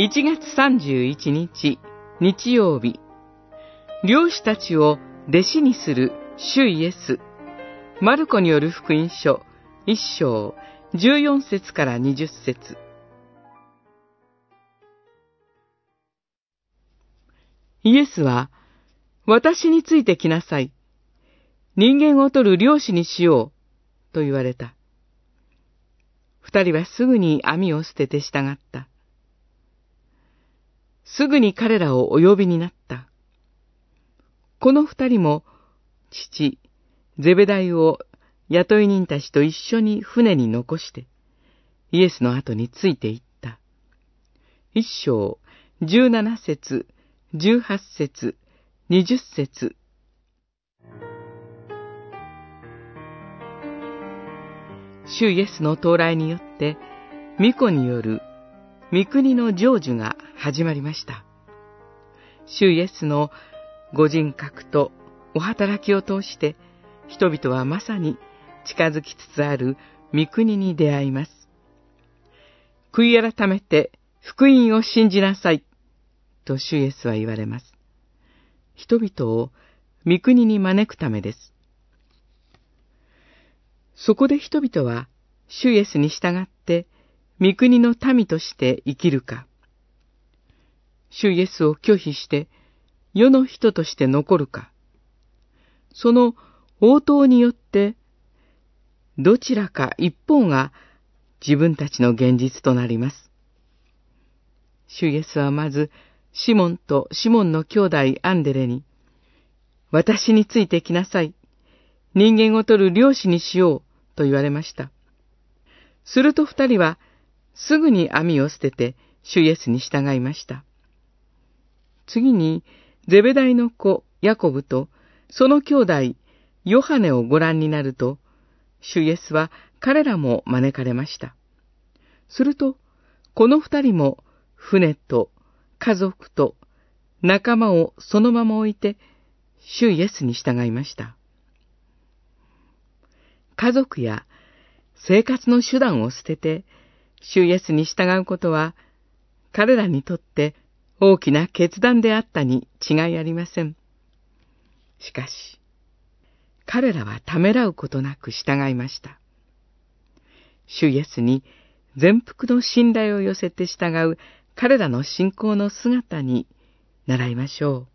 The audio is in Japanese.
1月31日、日曜日、漁師たちを弟子にする主イエス、マルコによる福音書、1章、14節から20節イエスは、私についてきなさい。人間を取る漁師にしよう、と言われた。二人はすぐに網を捨てて従った。すぐに彼らをお呼びになった。この二人も、父、ゼベダイを雇い人たちと一緒に船に残して、イエスの後について行った。一章、十七節、十八節、二十節。主イエスの到来によって、巫女による御国の成就が始まりました。主イエスのご人格とお働きを通して、人々はまさに近づきつつある御国に出会います。悔い改めて福音を信じなさい、と主イエスは言われます。人々を御国に招くためです。そこで人々は主イエスに従って御国の民として生きるか、主イエスを拒否して世の人として残るか、その応答によって、どちらか一方が自分たちの現実となります。主イエスはまず、シモンとシモンの兄弟アンデレに、私についてきなさい。人間を取る漁師にしようと言われました。すると二人は、すぐに網を捨てて、主イエスに従いました。次に、ゼベダイの子、ヤコブと、その兄弟、ヨハネをご覧になると、主イエスは彼らも招かれました。すると、この二人も、船と家族と仲間をそのまま置いて、主イエスに従いました。家族や生活の手段を捨てて、主イエスに従うことは、彼らにとって大きな決断であったに違いありません。しかし、彼らはためらうことなく従いました。主イエスに全幅の信頼を寄せて従う彼らの信仰の姿に習いましょう。